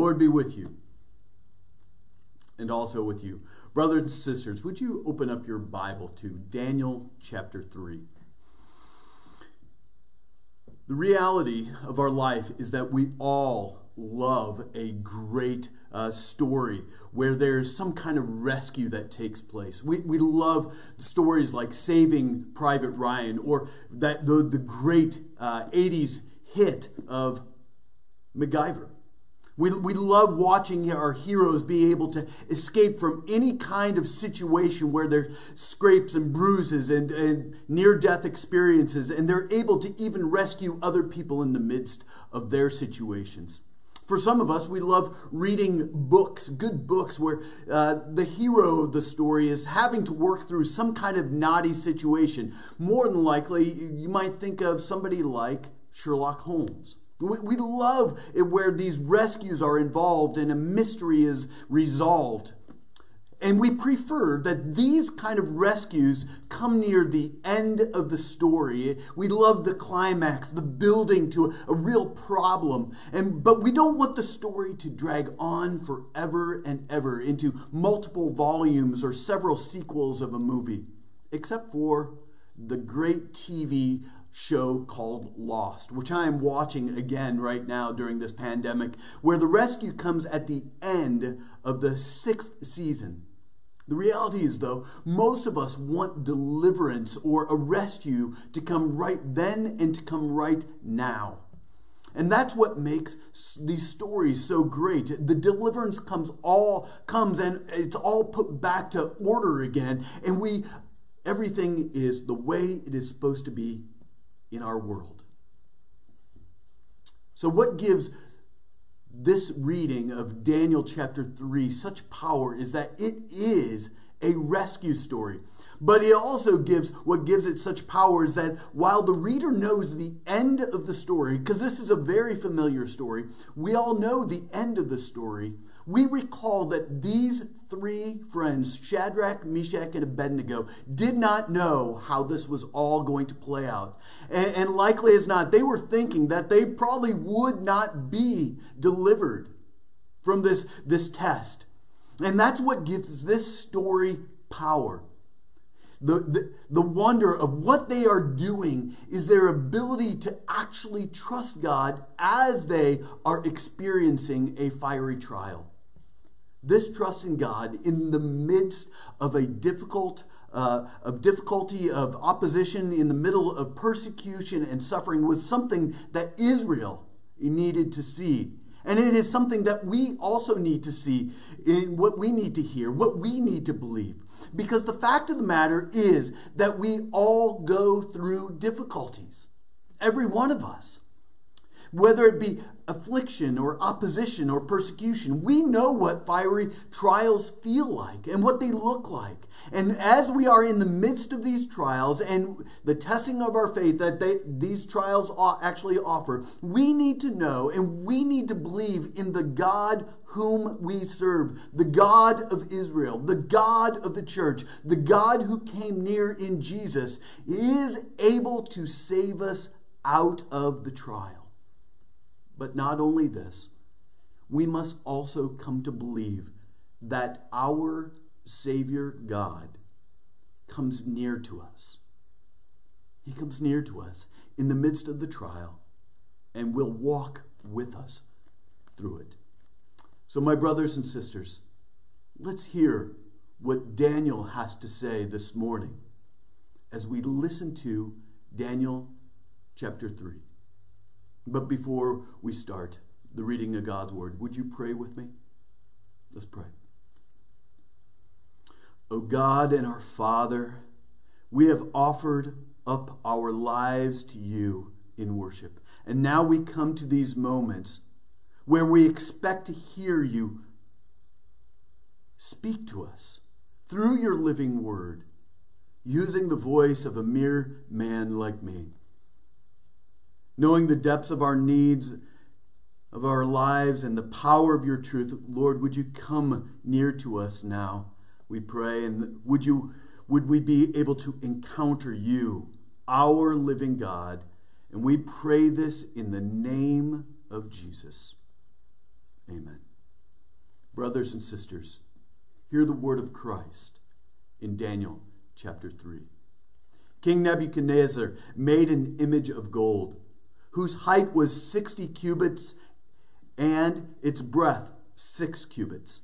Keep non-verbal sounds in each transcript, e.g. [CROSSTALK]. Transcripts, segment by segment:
Lord be with you and also with you. Brothers and sisters, would you open up your Bible to Daniel chapter 3? The reality of our life is that we all love a great uh, story where there's some kind of rescue that takes place. We, we love stories like Saving Private Ryan or that the, the great uh, 80s hit of MacGyver. We, we love watching our heroes be able to escape from any kind of situation where there's scrapes and bruises and, and near death experiences, and they're able to even rescue other people in the midst of their situations. For some of us, we love reading books, good books, where uh, the hero of the story is having to work through some kind of knotty situation. More than likely, you might think of somebody like Sherlock Holmes. We, we love it where these rescues are involved and a mystery is resolved. And we prefer that these kind of rescues come near the end of the story. We love the climax, the building to a, a, real problem. And but we don't want the story to drag on forever and ever into multiple volumes or several sequels of a movie, except for the great TV show called Lost, which I am watching again right now during this pandemic, where the rescue comes at the end of the sixth season. The reality is, though, most of us want deliverance or a rescue to come right then and to come right now. And that's what makes these stories so great. The deliverance comes all comes and it's all put back to order again and we everything is the way it is supposed to be in our world. So, what gives this reading of Daniel chapter 3 such power is that it is a rescue story. But it also gives what gives it such power is that while the reader knows the end of the story, because this is a very familiar story, we all know the end of the story we recall that these three friends, Shadrach, Meshach, and Abednego, did not know how this was all going to play out. And, and, likely as not, they were thinking that they probably would not be delivered from this, this test. And that's what gives this story power. The, the, wonder of what they are doing is their ability to actually trust God as they are experiencing a fiery trial. This trust in God in the midst of a difficult uh, of difficulty, of opposition, in the middle of persecution and suffering was something that Israel needed to see. And it is something that we also need to see in what we need to hear, what we need to believe. Because the fact of the matter is that we all go through difficulties. Every one of us whether it be affliction or opposition or persecution. We know what fiery trials feel like and what they look like. And as we are in the midst of these trials and the testing of our faith that they, these trials actually offer, we need to know and we need to believe in the God whom we serve, the God of Israel, the God of the church, the God who came near in Jesus, is able to save us out of the trial. But not only this, we must also come to believe that our Savior God comes near to us. He comes near to us in the midst of the trial and will walk with us through it. So, my brothers and sisters, let's hear what Daniel has to say this morning as we listen to Daniel chapter 3. But before we start the reading of God's word, would you pray with me? Let's pray. O God and our Father, we have offered up our lives to you in worship. And now we come to these moments where we expect to hear you speak to us through your living word, using the voice of a mere man like me knowing the depths of our needs, of our lives, and the power of your truth. Lord, would you come near to us now, we pray, and would you would we be able to encounter you, our living God? And we pray this in the name of Jesus. Amen. Brothers and sisters, hear the word of Christ in Daniel chapter 3. King Nebuchadnezzar made an image of gold, whose height was 60 cubits and its breadth 6 cubits.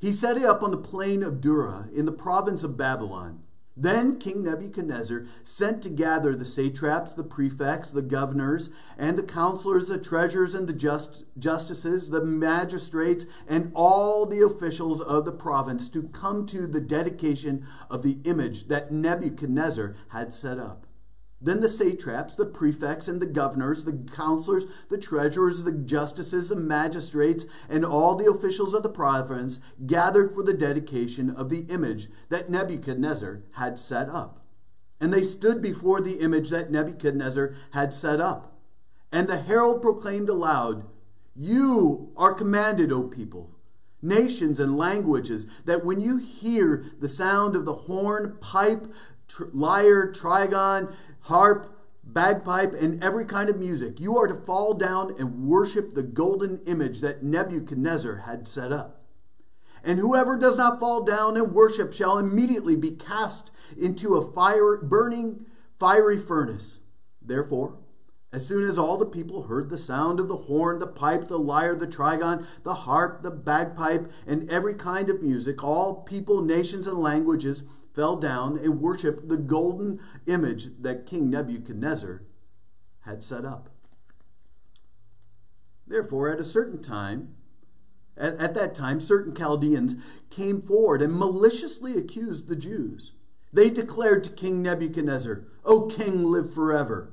He set it up on the plain of Dura in the province of Babylon. Then King Nebuchadnezzar sent to gather the satraps, the prefects, the governors, and the counselors, the treasurers, and the just, justices, the magistrates, and all the officials of the province to come to the dedication of the image that Nebuchadnezzar had set up. Then the satraps, the prefects, and the governors, the counselors, the treasurers, the justices, the magistrates, and all the officials of the province gathered for the dedication of the image that Nebuchadnezzar had set up. And they stood before the image that Nebuchadnezzar had set up. And the herald proclaimed aloud, You are commanded, O people, nations and languages, that when you hear the sound of the horn, pipe, tr- lyre, trigon, harp, bagpipe, and every kind of music. You are to fall down and worship the golden image that Nebuchadnezzar had set up. And whoever does not fall down and worship shall immediately be cast into a fire, burning, fiery furnace. Therefore, as soon as all the people heard the sound of the horn, the pipe, the lyre, the trigon, the harp, the bagpipe, and every kind of music, all people, nations, and languages fell down and worshiped the golden image that King Nebuchadnezzar had set up. Therefore, at a certain time, at, at, that time, certain Chaldeans came forward and maliciously accused the Jews. They declared to King Nebuchadnezzar, O king, live forever.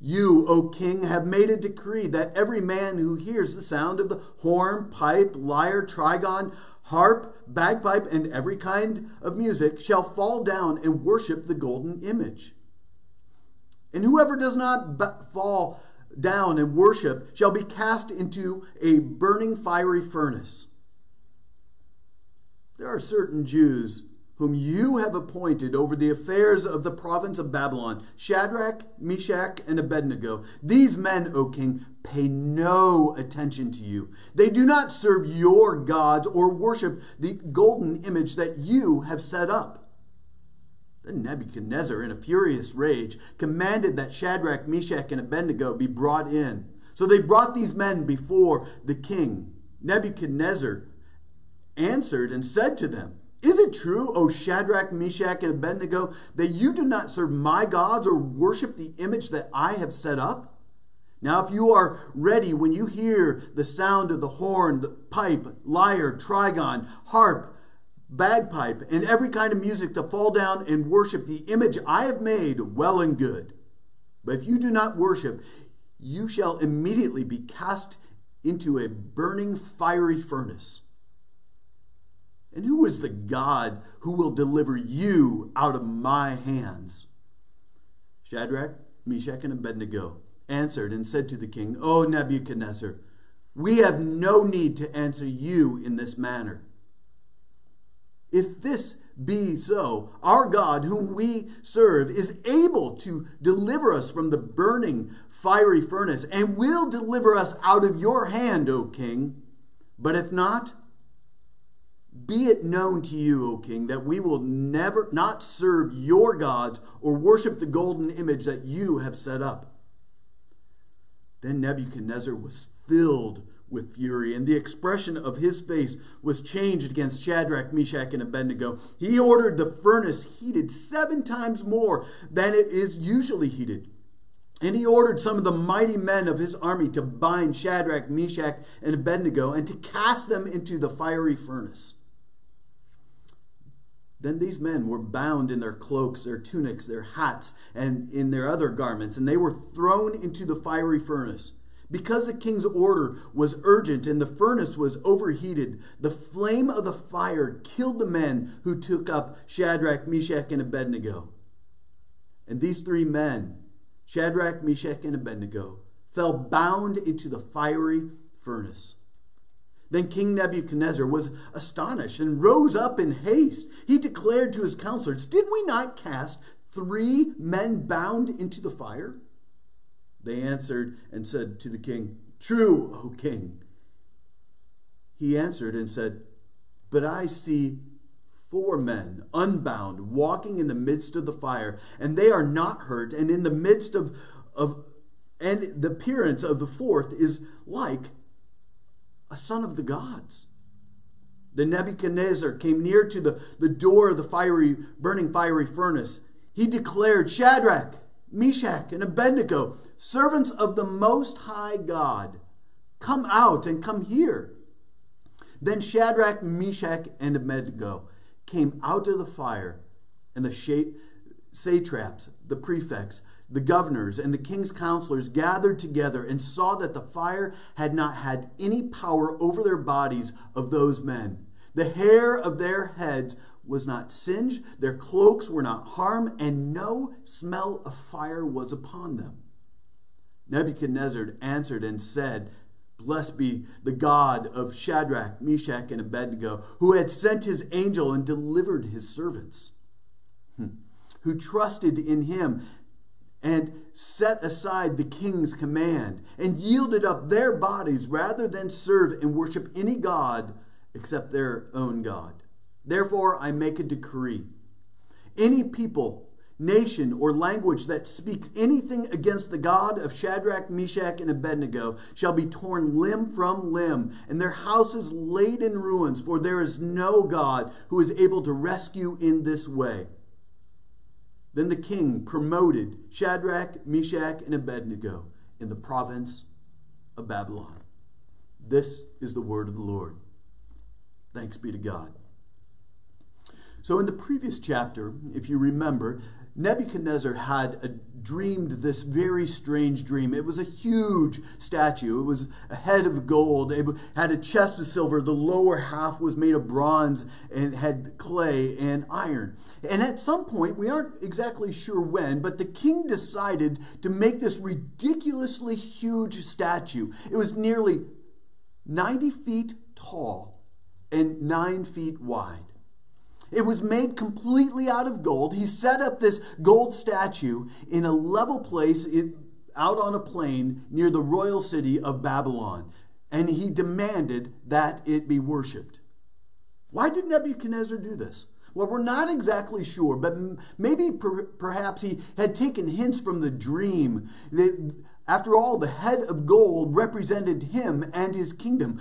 You, O king, have made a decree that every man who hears the sound of the horn, pipe, lyre, trigon, harp, bagpipe, and every kind of music shall fall down and worship the golden image. And whoever does not fall down and worship shall be cast into a burning fiery furnace. There are certain Jews whom you have appointed over the affairs of the province of Babylon Shadrach, Meshach, and Abednego. These men, O king, pay no attention to you. They do not serve your gods or worship the golden image that you have set up. Then Nebuchadnezzar, in a furious rage, commanded that Shadrach, Meshach, and Abednego be brought in. So they brought these men before the king. Nebuchadnezzar answered and said to them, is it true, O Shadrach, Meshach, and Abednego, that you do not serve my gods or worship the image that I have set up? Now, if you are ready when you hear the sound of the horn, the pipe, lyre, trigon, harp, bagpipe, and every kind of music to fall down and worship the image I have made, well and good. But if you do not worship, you shall immediately be cast into a burning fiery furnace. And who is the God who will deliver you out of my hands? Shadrach, Meshach, and Abednego answered and said to the king, O Nebuchadnezzar, we have no need to answer you in this manner. If this be so, our God, whom we serve, is able to deliver us from the burning fiery furnace and will deliver us out of your hand, O king. But if not, be it known to you, O king, that we will never not serve your gods or worship the golden image that you have set up. Then Nebuchadnezzar was filled with fury, and the expression of his face was changed against Shadrach, Meshach, and Abednego. He ordered the furnace heated seven times more than it is usually heated. And he ordered some of the mighty men of his army to bind Shadrach, Meshach, and Abednego and to cast them into the fiery furnace. Then these men were bound in their cloaks, their tunics, their hats, and in their other garments, and they were thrown into the fiery furnace. Because the king's order was urgent and the furnace was overheated, the flame of the fire killed the men who took up Shadrach, Meshach, and Abednego. And these three men, Shadrach, Meshach, and Abednego, fell bound into the fiery furnace. Then King Nebuchadnezzar was astonished and rose up in haste. He declared to his counselors, Did we not cast three men bound into the fire? They answered and said to the king, True, O king. he answered and said, But I see four men, unbound, walking in the midst of the fire, and they are not hurt, and in the midst of, of and the appearance of the fourth is like a son of the gods. The Nebuchadnezzar came near to the, the door of the fiery, burning fiery furnace. He declared, Shadrach, Meshach, and Abednego, servants of the Most High God, come out and come here. Then Shadrach, Meshach, and Abednego came out of the fire, and the satraps, the prefects, the governors, and the king's counselors gathered together and saw that the fire had not had any power over their bodies of those men. The hair of their heads was not singed, their cloaks were not harmed, and no smell of fire was upon them. Nebuchadnezzar answered and said, Blessed be the God of Shadrach, Meshach, and Abednego, who had sent his angel and delivered his servants, hmm. who trusted in him and set aside the king's command and yielded up their bodies rather than serve and worship any God except their own God. Therefore, I make a decree. Any people nation, or language that speaks anything against the God of Shadrach, Meshach, and Abednego shall be torn limb from limb, and their houses laid in ruins, for there is no God who is able to rescue in this way. Then the king promoted Shadrach, Meshach, and Abednego in the province of Babylon. This is the word of the Lord. Thanks be to God. So, in the previous chapter, if you remember, Nebuchadnezzar had a, dreamed this very strange dream. It was a huge statue. It was a head of gold. It had a chest of silver. The lower half was made of bronze and had clay and iron. And at some point, we aren't exactly sure when, but the king decided to make this ridiculously huge statue. It was nearly 90 feet tall and 9 feet wide. It was made completely out of gold. He set up this gold statue in a level place out on a plain near the royal city of Babylon, and he demanded that it be worshipped. Why did Nebuchadnezzar do this? Well, we're not exactly sure, but maybe per perhaps he had taken hints from the dream. That, after all, the head of gold represented him and his kingdom.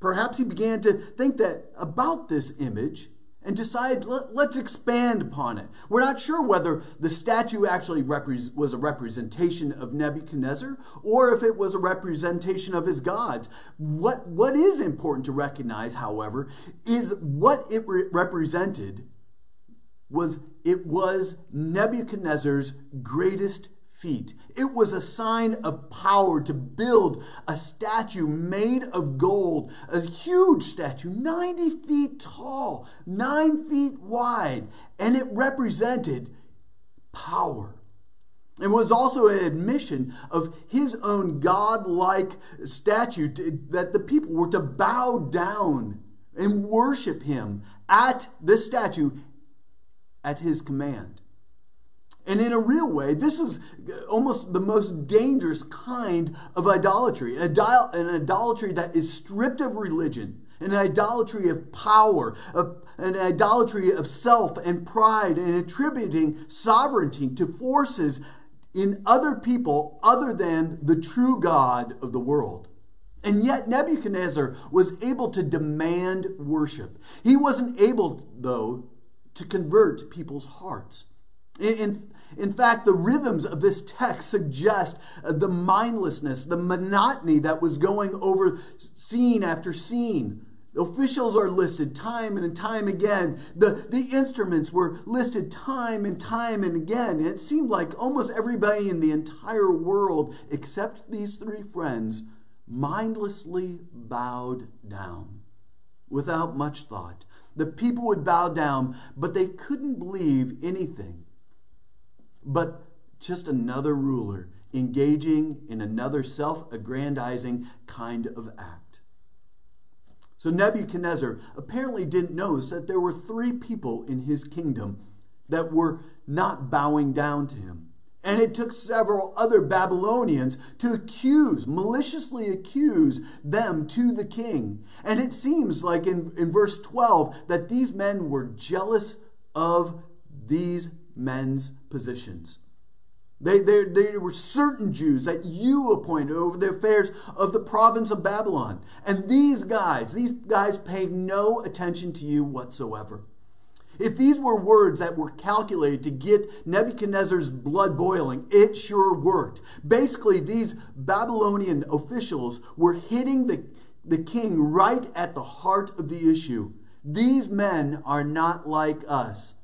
Perhaps he began to think that about this image and decide let, us expand upon it. We're not sure whether the statue actually was a representation of Nebuchadnezzar or if it was a representation of his gods. What, what is important to recognize, however, is what it re represented was it was Nebuchadnezzar's greatest feat. It was a sign of power to build a statue made of gold, a huge statue, 90 feet tall, 9 feet wide, and it represented power. It was also an admission of his own godlike statue that the people were to bow down and worship him at this statue at his command. And in a real way, this is almost the most dangerous kind of idolatry an idolatry that is stripped of religion, an idolatry of power, an idolatry of self and pride, and attributing sovereignty to forces in other people other than the true God of the world. And yet, Nebuchadnezzar was able to demand worship. He wasn't able, though, to convert people's hearts. In, in fact, the rhythms of this text suggest uh, the mindlessness, the monotony that was going over scene after scene. The officials are listed time and time again. The, the instruments were listed time and time and again. It seemed like almost everybody in the entire world, except these three friends, mindlessly bowed down without much thought. The people would bow down, but they couldn't believe anything but just another ruler engaging in another self aggrandizing kind of act. So Nebuchadnezzar apparently didn't notice that there were three people in his kingdom that were not bowing down to him. And it took several other Babylonians to accuse, maliciously accuse them to the king. And it seems like in, in verse 12 that these men were jealous of these men's positions. They, they, they were certain Jews that you appointed over the affairs of the province of Babylon. And these guys, these guys paid no attention to you whatsoever. If these were words that were calculated to get Nebuchadnezzar's blood boiling, it sure worked. Basically, these Babylonian officials were hitting the, the king right at the heart of the issue. These men are not like us.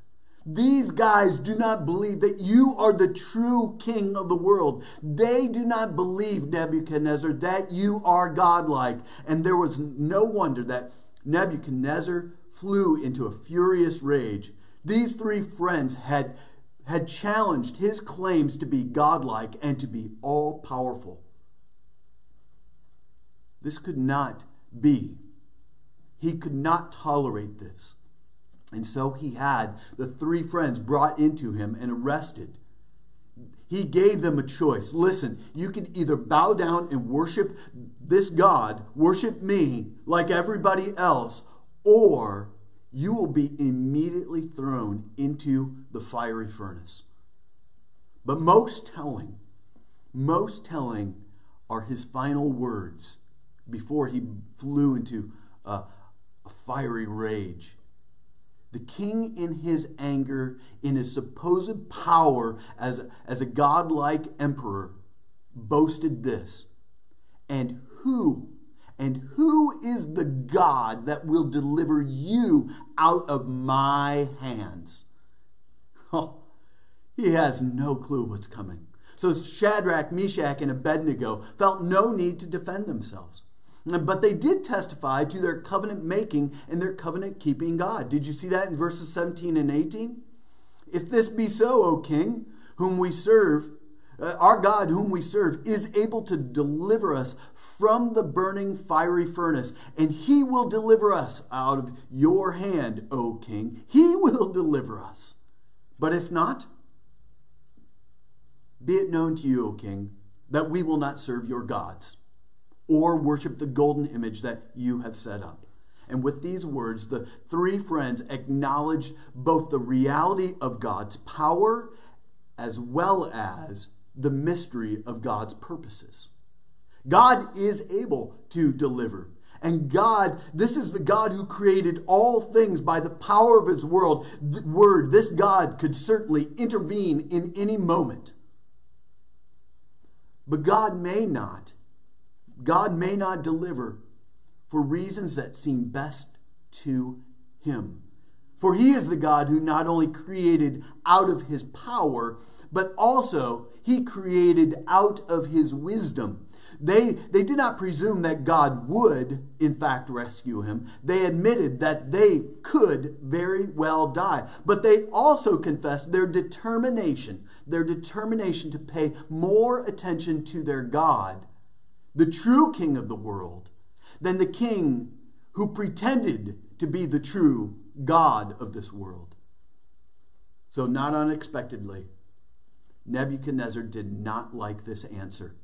These guys do not believe that you are the true king of the world. They do not believe, Nebuchadnezzar, that you are godlike. And there was no wonder that Nebuchadnezzar flew into a furious rage. These three friends had, had challenged his claims to be godlike and to be all powerful. This could not be. He could not tolerate this. And so he had the three friends brought into him and arrested. He gave them a choice. Listen, you can either bow down and worship this God, worship me like everybody else, or you will be immediately thrown into the fiery furnace. But most telling, most telling are his final words before he flew into a, a fiery rage. The king, in his anger, in his supposed power as, as a godlike emperor, boasted this. And who and who is the God that will deliver you out of my hands? [LAUGHS] Oh, he has no clue what's coming. So Shadrach, Meshach, and Abednego felt no need to defend themselves. But they did testify to their covenant making and their covenant keeping God. Did you see that in verses 17 and 18? If this be so, O king, whom we serve, uh, our God, whom we serve, is able to deliver us from the burning fiery furnace, and he will deliver us out of your hand, O king. He [LAUGHS] will deliver us. But if not, be it known to you, O king, that we will not serve your gods or worship the golden image that you have set up. And with these words, the three friends acknowledge both the reality of God's power as well as the mystery of God's purposes. God is able to deliver. And God, this is the God who created all things by the power of his world, word. This God could certainly intervene in any moment. But God may not. God may not deliver for reasons that seem best to him. For he is the God who not only created out of his power, but also he created out of his wisdom. They, they did not presume that God would, in fact, rescue him. They admitted that they could very well die. But they also confessed their determination, their determination to pay more attention to their God, the true king of the world, than the king who pretended to be the true God of this world. So, not unexpectedly, Nebuchadnezzar did not like this answer.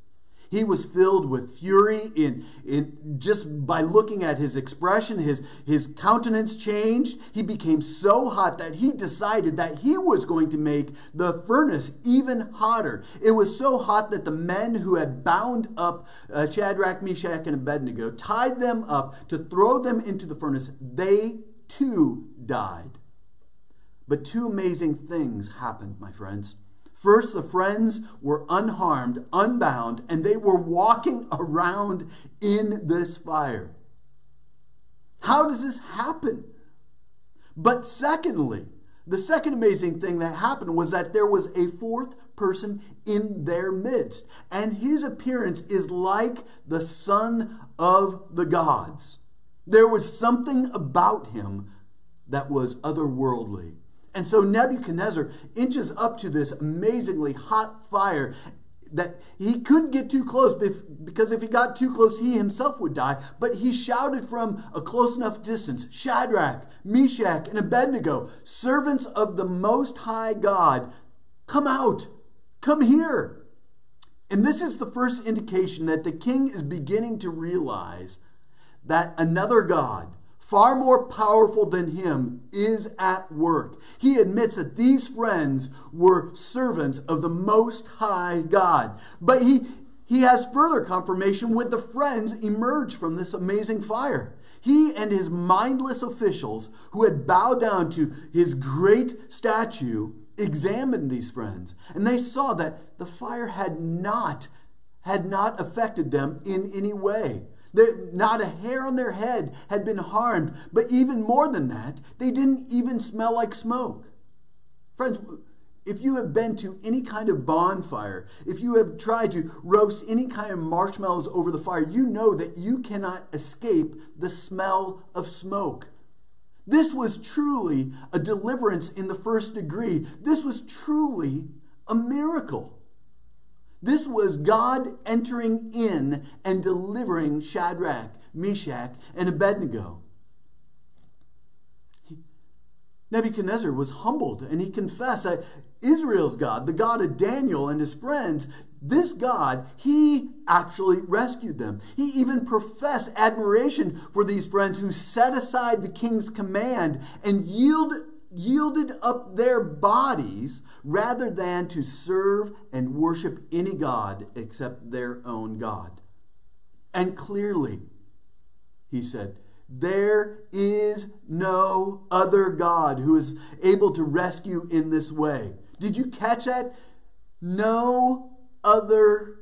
He was filled with fury in, in just by looking at his expression, his, his countenance changed. He became so hot that he decided that he was going to make the furnace even hotter. It was so hot that the men who had bound up uh, Shadrach, Meshach, and Abednego tied them up to throw them into the furnace. They too died. But two amazing things happened, my friends. First, the friends were unharmed, unbound, and they were walking [LAUGHS] around in this fire. How does this happen? But secondly, the second amazing thing that happened was that there was a fourth person in their midst, and his appearance is like the son of the gods. There was something about him that was otherworldly. And so Nebuchadnezzar inches up to this amazingly hot fire that he couldn't get too close because if he got too close, he himself would die. But he shouted from a close enough distance Shadrach, Meshach, and Abednego, servants of the Most High God, come out, Come here. And this is the first indication that the king is beginning to realize that another God, far more powerful than him, is at work. He admits that these friends were servants of the Most High God. But he, he has further confirmation when the friends emerge from this amazing fire. He and his mindless officials, who had bowed down to his great statue, examined these friends, and they saw that the fire had not had not affected them in any way. Not a hair on their head had been harmed, but even more than that, they didn't even smell like smoke. Friends, if you have been to any kind of bonfire, if you have tried to roast any kind of marshmallows over the fire, you know that you cannot escape the smell of smoke. This was truly a deliverance in the first degree. This was truly a miracle. This was God entering in and delivering Shadrach, Meshach, and Abednego. Nebuchadnezzar was humbled and he confessed that Israel's God, the God of Daniel and his friends, this God, he actually rescued them. He even professed admiration for these friends who set aside the king's command and yield, yielded up their bodies rather than to serve and worship any God except their own God. And clearly, he said, there is no other God who is able to rescue in this way. Did you catch that? No other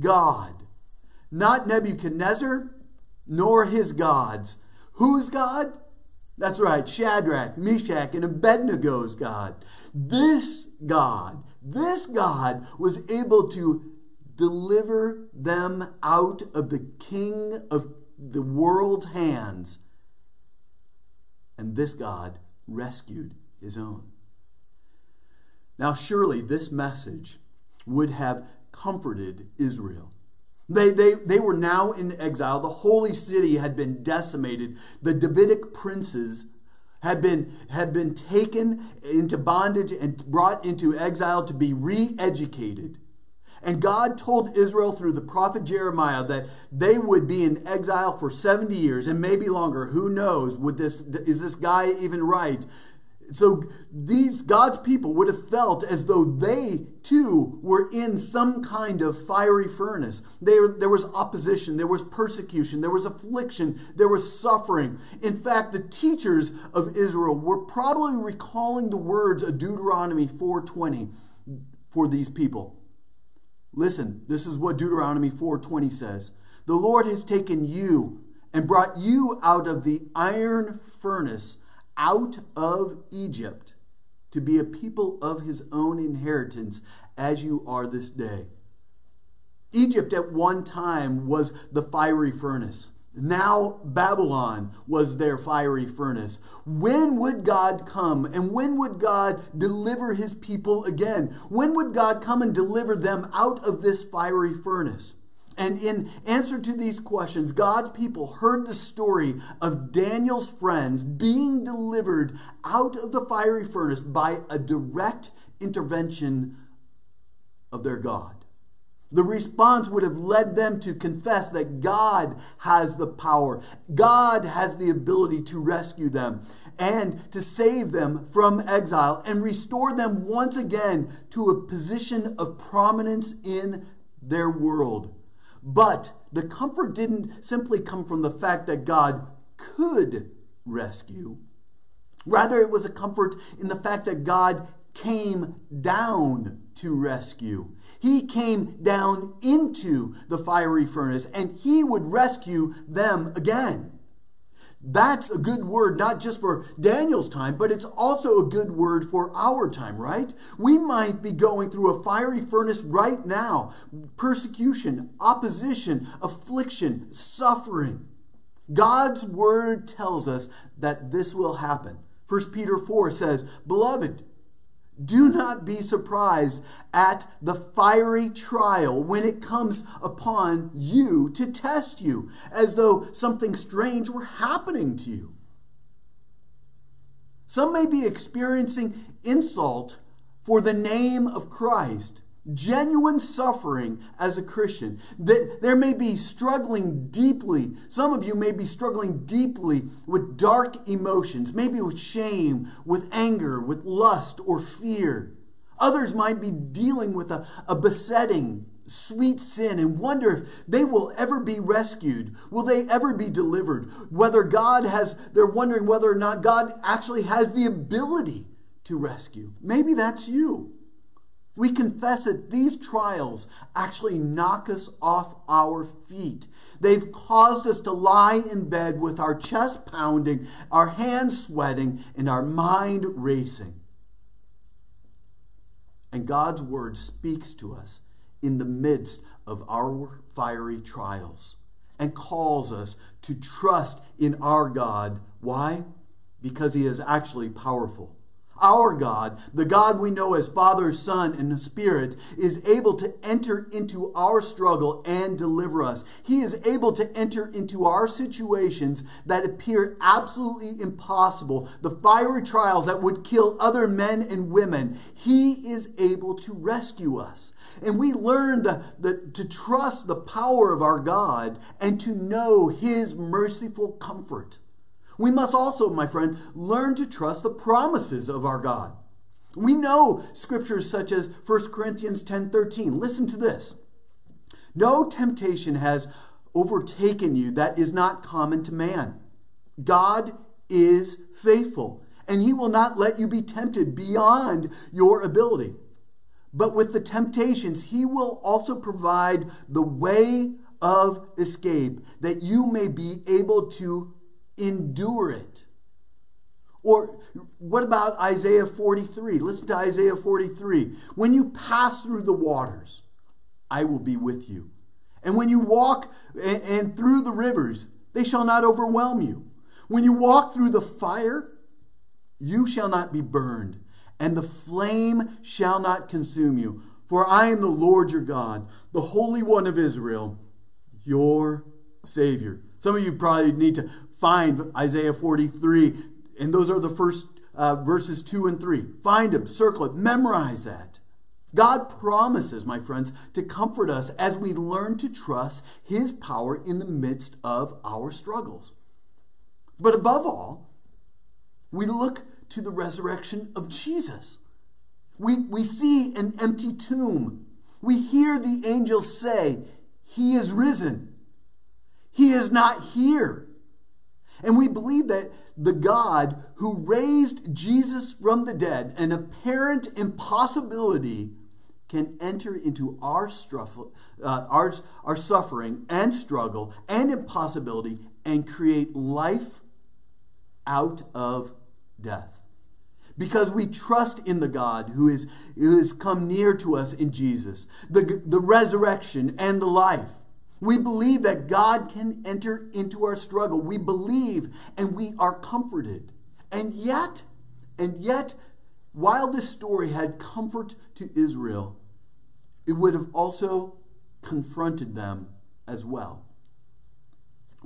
God. Not Nebuchadnezzar, nor his gods. Whose God? That's right, Shadrach, Meshach, and Abednego's God. This God, this God was able to deliver them out of the king of the world's hands. And this God rescued his own. Now, surely this message would have comforted Israel. They, they, they were now in exile. The holy city had been decimated. The Davidic princes had been, had been taken into bondage and brought into exile to be re educated. And God told Israel through the prophet Jeremiah that they would be in exile for 70 years and maybe longer. Who knows? Would this is this guy even right? So these God's people would have felt as though they too were in some kind of fiery furnace. There, there was opposition, there was persecution, there was affliction, there was suffering. In fact, the teachers of Israel were probably recalling the words of Deuteronomy 4:20 for these people. Listen, this is what Deuteronomy 4:20 says. The Lord has taken you and brought you out of the iron furnace out of Egypt to be a people of his own inheritance as you are this day. Egypt at one time was the fiery furnace. Now Babylon was their fiery furnace. When would God come and when would God deliver his people again? When would God come and deliver them out of this fiery furnace? And in answer to these questions, God's people heard the story of Daniel's friends being delivered out of the fiery furnace by a direct intervention of their God. The response would have led them to confess that God has the power, God has the ability to rescue them and to save them from exile and restore them once again to a position of prominence in their world. But the comfort didn't simply come from the fact that God could rescue. Rather, it was a comfort in the fact that God came down to rescue. He came down into the fiery furnace and he would rescue them again. That's a good word, not just for Daniel's time, but it's also a good word for our time, right? We might be going through a fiery furnace right now persecution, opposition, affliction, suffering. God's word tells us that this will happen. 1 Peter 4 says, Beloved, do not be surprised at the fiery trial when it comes upon you to test you, as though something strange were happening to you. Some may be experiencing insult for the name of Christ. Genuine suffering as a Christian—that There may be struggling deeply. Some of you may be struggling deeply with dark emotions, maybe with shame, with anger, with lust or fear. Others might be dealing with a, a besetting, sweet sin and wonder if they will ever be rescued. Will they ever be delivered? Whether God has, they're wondering whether or not God actually has the ability to rescue. Maybe that's you. We confess that these trials actually knock us off our feet. They've caused us to lie in bed with our chest pounding, our hands sweating, and our mind racing. And God's word speaks to us in the midst of our fiery trials and calls us to trust in our God. Why? Because he is actually powerful. Our God, the God we know as Father, Son, and Spirit, is able to enter into our struggle and deliver us. He is able to enter into our situations that appear absolutely impossible, the fiery trials that would kill other men and women. He is able to rescue us. And we learn the, the, to trust the power of our God and to know His merciful comfort. We must also, my friend, learn to trust the promises of our God. We know scriptures such as 1 Corinthians 10:13. Listen to this. No temptation has overtaken you that is not common to man. God is faithful, and he will not let you be tempted beyond your ability. But with the temptations, he will also provide the way of escape that you may be able to endure it. Or what about Isaiah 43? Listen to Isaiah 43. When you pass through the waters, I will be with you. And when you walk and, through the rivers, they shall not overwhelm you. When you walk through the fire, you shall not be burned, and the flame shall not consume you. For I am the Lord your God, the Holy One of Israel, your Savior. Some of you probably need to find Isaiah 43, and those are the first uh, verses 2 and 3. Find them, circle it, memorize that. God promises, my friends, to comfort us as we learn to trust His power in the midst of our struggles. But above all, we look to the resurrection of Jesus. We, we see an empty tomb. We hear the angels say, He is risen. He is not here. And we believe that the God who raised Jesus from the dead, an apparent impossibility, can enter into our, struggle, uh, our, our suffering and struggle and impossibility and create life out of death. Because we trust in the God who, is, who has come near to us in Jesus, the, the resurrection and the life. We believe that God can enter into our struggle. We believe and we are comforted. And yet, and yet, while this story had comfort to Israel, it would have also confronted them as well.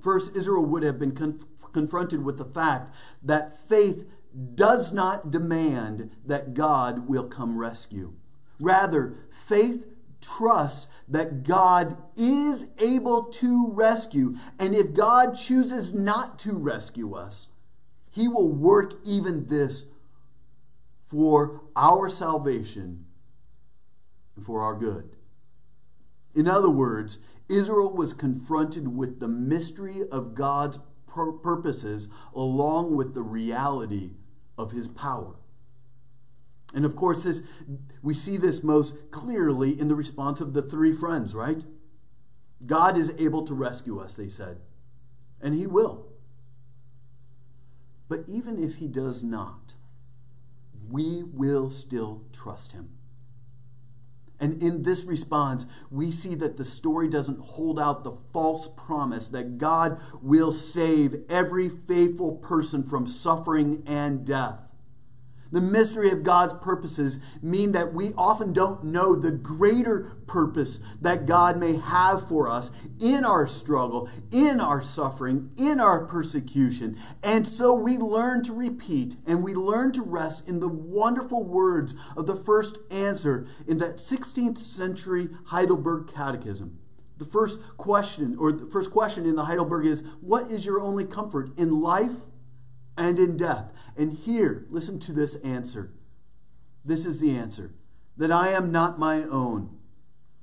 First, Israel would have been conf- confronted with the fact that faith does not demand that God will come rescue. Rather, faith trusts that God is able to rescue. And if God chooses not to rescue us, He will work even this for our salvation and for our good. In other words, Israel was confronted with the mystery of God's purposes along with the reality of his power. And of course, this, we see this most clearly in the response of the three friends, right? God is able to rescue us, they said, and He will. But even if He does not, we will still trust Him. And in this response, we see that the story doesn't hold out the false promise that God will save every faithful person from suffering and death. The mystery of God's purposes mean that we often don't know the greater purpose that God may have for us in our struggle, in our suffering, in our persecution. And so we learn to repeat and we learn to rest in the wonderful words of the first answer in that 16th century Heidelberg Catechism. The first question, or the first question in the Heidelberg is, What is your only comfort in life and in death? And here, listen to this answer. This is the answer that I am not my own,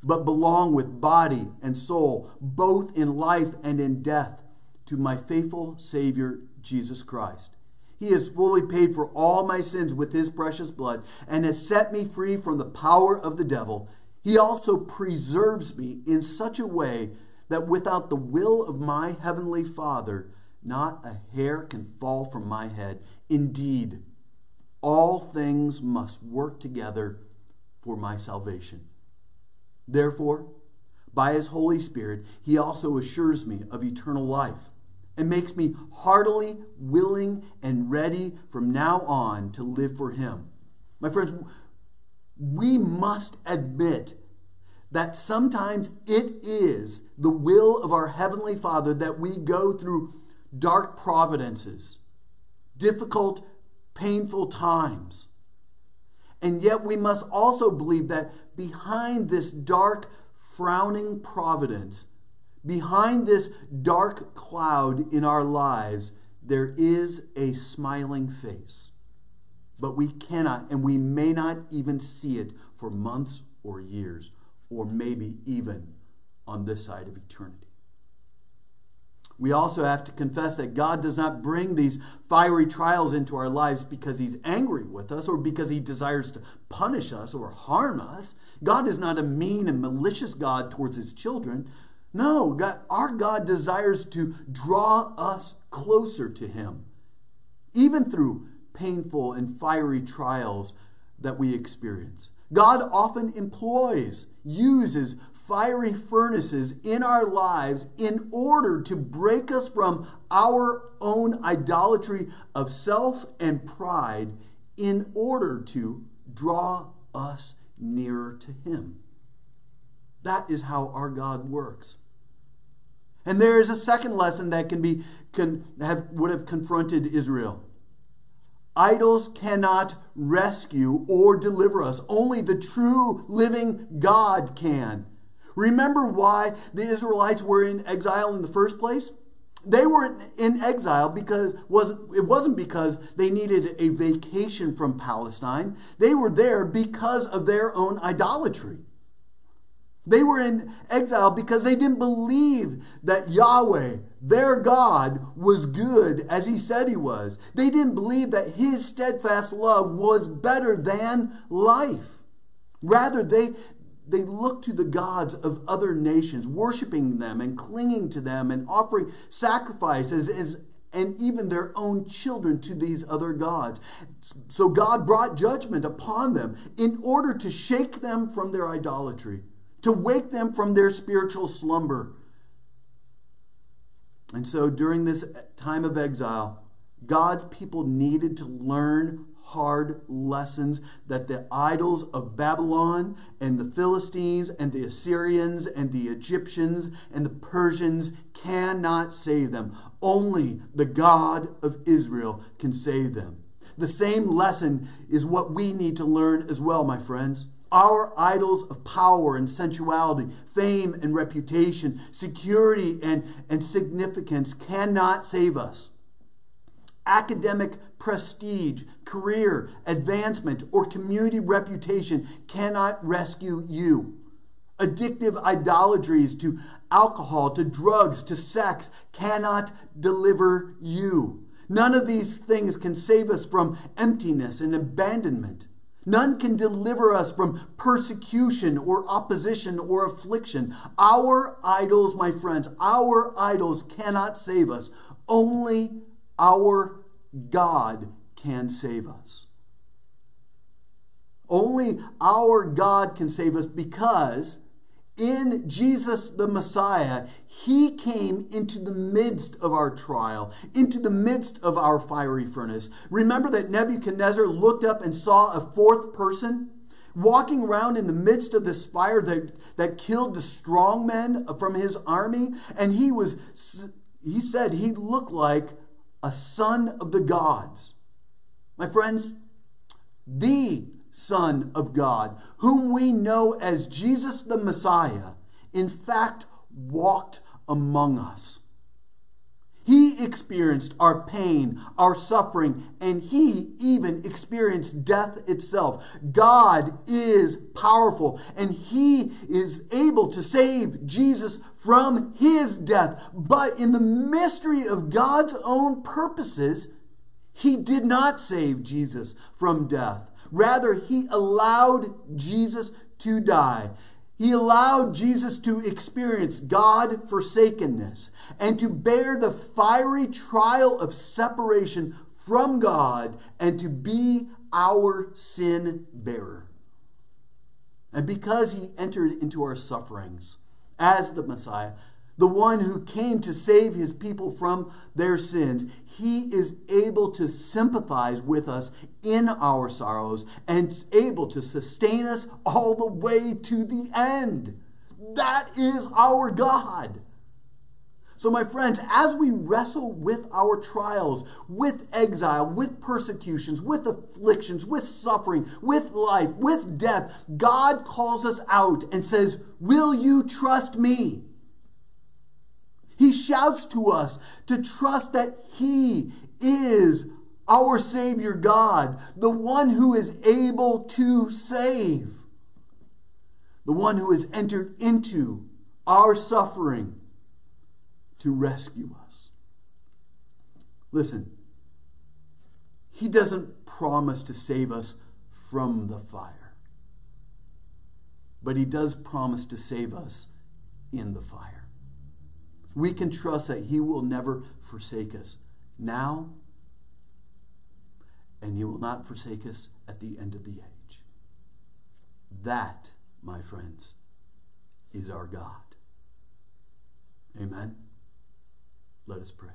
but belong with body and soul, both in life and in death, to my faithful Savior, Jesus Christ. He has fully paid for all my sins with his precious blood and has set me free from the power of the devil. He also preserves me in such a way that without the will of my heavenly Father, not a hair can fall from my head. Indeed, all things must work together for my salvation. Therefore, by his Holy Spirit, he also assures me of eternal life and makes me heartily willing and ready from now on to live for him. My friends, we must admit that sometimes it is the will of our Heavenly Father that we go through dark providences, difficult, painful times. And yet we must also believe that behind this dark, frowning providence, behind this dark cloud in our lives, there is a smiling face. But we cannot and we may not even see it for months or years, or maybe even on this side of eternity. We also have to confess that God does not bring these fiery trials into our lives because he's angry with us or because he desires to punish us or harm us. God is not a mean and malicious God towards his children. No, God, our God desires to draw us closer to him, even through painful and fiery trials that we experience. God often employs, uses fiery furnaces in our lives in order to break us from our own idolatry of self and pride in order to draw us nearer to Him. That is how our God works. And there is a second lesson that can be can have would have confronted Israel. Idols cannot rescue or deliver us. Only the true living God can. Remember why the Israelites were in exile in the first place? They were in exile because wasn't, it wasn't because they needed a vacation from Palestine. They were there because of their own idolatry. They were in exile because they didn't believe that Yahweh, their God, was good as he said he was. They didn't believe that his steadfast love was better than life. Rather, they, they look to the gods of other nations, worshiping them and clinging to them and offering sacrifices as, and even their own children to these other gods. So God brought judgment upon them in order to shake them from their idolatry, to wake them from their spiritual slumber. And so during this time of exile, God's people needed to learn hard lessons that the idols of Babylon and the Philistines and the Assyrians and the Egyptians and the Persians cannot save them. Only the God of Israel can save them. The same lesson is what we need to learn as well, my friends. Our idols of power and sensuality, fame and reputation, security and, and significance cannot save us academic prestige, career, advancement, or community reputation cannot rescue you. Addictive idolatries to alcohol, to drugs, to sex cannot deliver you. None of these things can save us from emptiness and abandonment. None can deliver us from persecution or opposition or affliction. Our idols, my friends, our idols cannot save us. Only our God can save us. Only our God can save us because in Jesus the Messiah, he came into the midst of our trial, into the midst of our fiery furnace. Remember that Nebuchadnezzar looked up and saw a fourth person walking around in the midst of this fire that, that killed the strong men from his army, and he was he said he looked like a son of the gods. My friends, the Son of God, whom we know as Jesus the Messiah, in fact walked among us. He experienced our pain, our suffering, and he even experienced death itself. God is powerful, and he is able to save Jesus from his death. But in the mystery of God's own purposes, he did not save Jesus from death. Rather, he allowed Jesus to die. He allowed Jesus to experience God forsakenness and to bear the fiery trial of separation from God and to be our sin bearer. And because he entered into our sufferings as the Messiah, the one who came to save his people from their sins, he is able to sympathize with us in our sorrows and able to sustain us all the way to the end. That is our God. So, my friends, as we wrestle with our trials, with exile, with persecutions, with afflictions, with suffering, with life, with death, God calls us out and says, Will you trust me? He shouts to us to trust that He is our Savior God, the one who is able to save, the one who has entered into our suffering to rescue us. Listen, He doesn't promise to save us from the fire, but He does promise to save us in the fire. We can trust that He will never forsake us now, and He will not forsake us at the end of the age. That, my friends, is our God. Amen. Let us pray.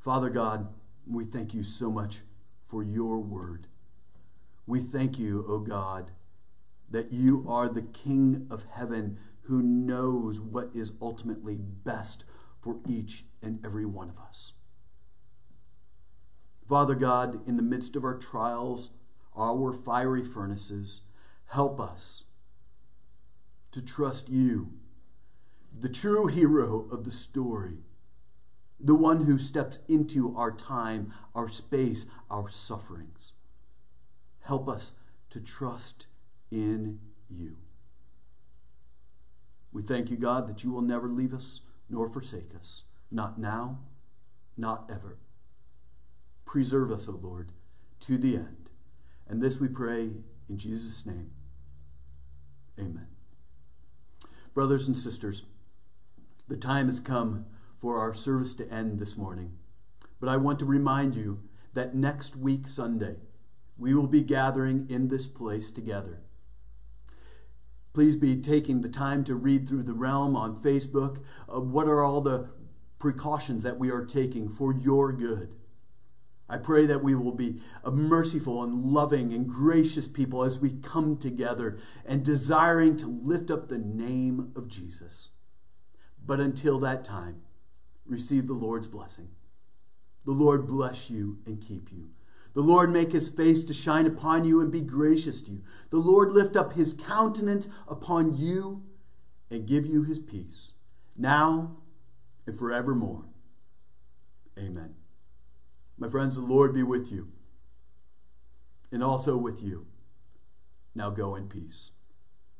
Father God, we thank you so much for your word. We thank you, O oh God, that you are the King of heaven who knows what is ultimately best for each and every one of us. Father God, in the midst of our trials, our fiery furnaces, help us to trust you, the true hero of the story, the one who steps into our time, our space, our sufferings. Help us to trust in you. We thank you, God, that you will never leave us nor forsake us, not now, not ever. Preserve us, O Lord, to the end. And this we pray in Jesus' name. Amen. Brothers and sisters, the time has come for our service to end this morning. But I want to remind you that next week, Sunday, we will be gathering in this place together Please be taking the time to read through the realm on Facebook. What are all the precautions that we are taking for your good? I pray that we will be a merciful and loving and gracious people as we come together and desiring to lift up the name of Jesus. But until that time, receive the Lord's blessing. The Lord bless you and keep you. The Lord make his face to shine upon you and be gracious to you. The Lord lift up his countenance upon you and give you his peace, now and forevermore. Amen. My friends, the Lord be with you and also with you. Now go in peace.